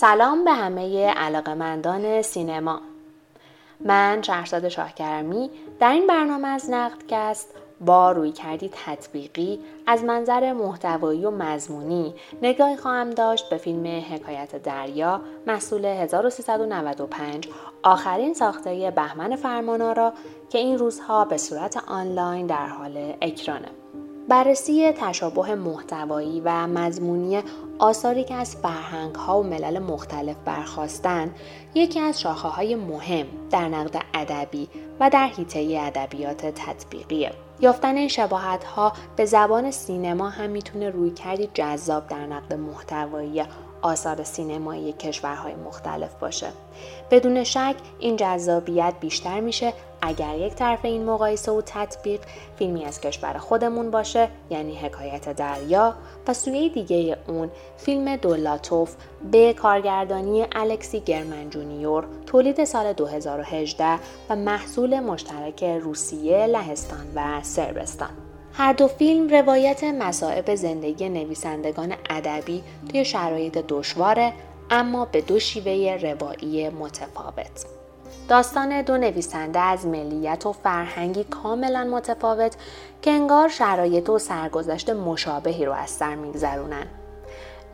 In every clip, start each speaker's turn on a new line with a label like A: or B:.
A: سلام به همه علاقمندان سینما. من شهرزاد شاهکرمی در این برنامه از نقدکست با روی کردی تطبیقی از منظر محتوایی و مضمونی نگاهی خواهم داشت به فیلم حکایت دریا محصول 1395 آخرین ساخته بهمن فرمانارا که این روزها به صورت آنلاین در حال اکرانه. بررسی تشابه محتوایی و مضمونی آثاری که از فرهنگ ها و ملل مختلف برخواستن یکی از شاخه های مهم در نقد ادبی و در حیطه ادبیات تطبیقیه. یافتن این شباهت ها به زبان سینما هم می‌تونه روی کردی جذاب در نقد محتوایی آثار سینمایی کشورهای مختلف باشه. بدون شک این جذابیت بیشتر میشه اگر یک طرف این مقایسه و تطبیق فیلمی از کشور خودمون باشه یعنی حکایت دریا و سوی دیگه اون فیلم دولاتوف به کارگردانی الکسی گرمن جونیور تولید سال 2018 و محصول مشترک روسیه، لهستان و سربستان هر دو فیلم روایت مصائب زندگی نویسندگان ادبی توی شرایط دشواره اما به دو شیوه روایی متفاوت. داستان دو نویسنده از ملیت و فرهنگی کاملا متفاوت که انگار شرایط و سرگذشت مشابهی رو از سر میگذرونن.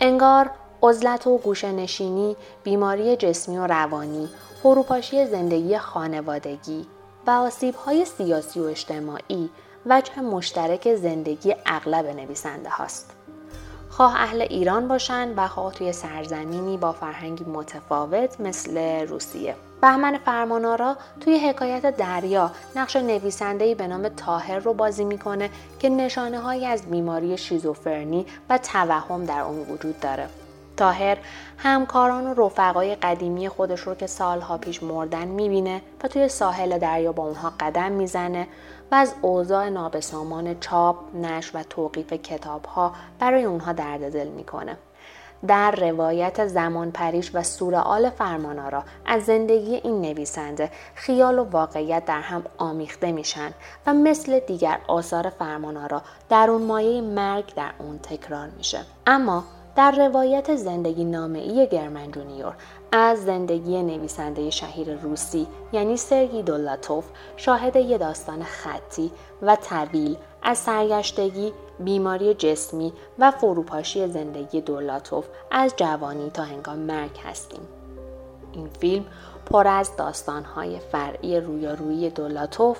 A: انگار عزلت و گوشنشینی، بیماری جسمی و روانی، فروپاشی زندگی خانوادگی و آسیبهای سیاسی و اجتماعی وجه مشترک زندگی اغلب نویسنده هاست. خواه اهل ایران باشن و خواه توی سرزمینی با فرهنگی متفاوت مثل روسیه. بهمن فرمانارا توی حکایت دریا نقش نویسندهی به نام تاهر رو بازی می‌کنه که نشانه هایی از بیماری شیزوفرنی و توهم در اون وجود داره. تاهر همکاران و رفقای قدیمی خودش رو که سالها پیش مردن می‌بینه و توی ساحل دریا با اونها قدم می‌زنه و از اوضاع نابسامان چاپ، نش و توقیف کتاب ها برای اونها درد دل می‌کنه. در روایت زمان پریش و سورئال فرمانارا از زندگی این نویسنده خیال و واقعیت در هم آمیخته میشن و مثل دیگر آثار فرمانارا در اون مایه مرگ در اون تکرار میشه اما در روایت زندگی نامه ای گرمن جونیور از زندگی نویسنده شهیر روسی یعنی سرگی دولاتوف شاهد یه داستان خطی و طویل از سرگشتگی، بیماری جسمی و فروپاشی زندگی دولاتوف از جوانی تا هنگام مرگ هستیم. این فیلم پر از داستانهای فرعی رویارویی دولاتوف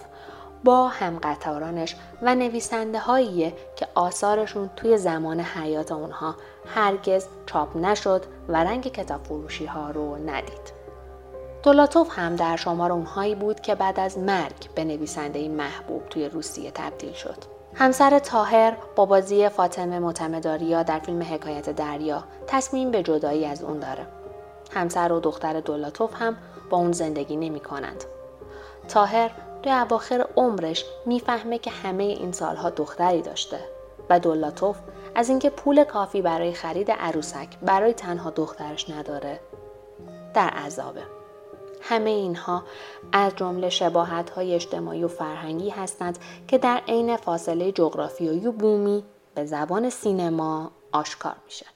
A: با همقطارانش و نویسنده هاییه که آثارشون توی زمان حیات اونها هرگز چاپ نشد و رنگ کتاب فروشی ها رو ندید. دولاتوف هم در شمار اونهایی بود که بعد از مرگ به نویسنده محبوب توی روسیه تبدیل شد. همسر تاهر با بازی فاطمه متمداریا در فیلم حکایت دریا تصمیم به جدایی از اون داره. همسر و دختر دولاتوف هم با اون زندگی نمی کنند. تاهر توی اواخر عمرش می‌فهمه که همه این سالها دختری داشته و دولاتوف از اینکه پول کافی برای خرید عروسک برای تنها دخترش نداره. در عذابه همه اینها از جمله شباهت های اجتماعی و فرهنگی هستند که در عین فاصله جغرافیایی و بومی به زبان سینما آشکار میشه.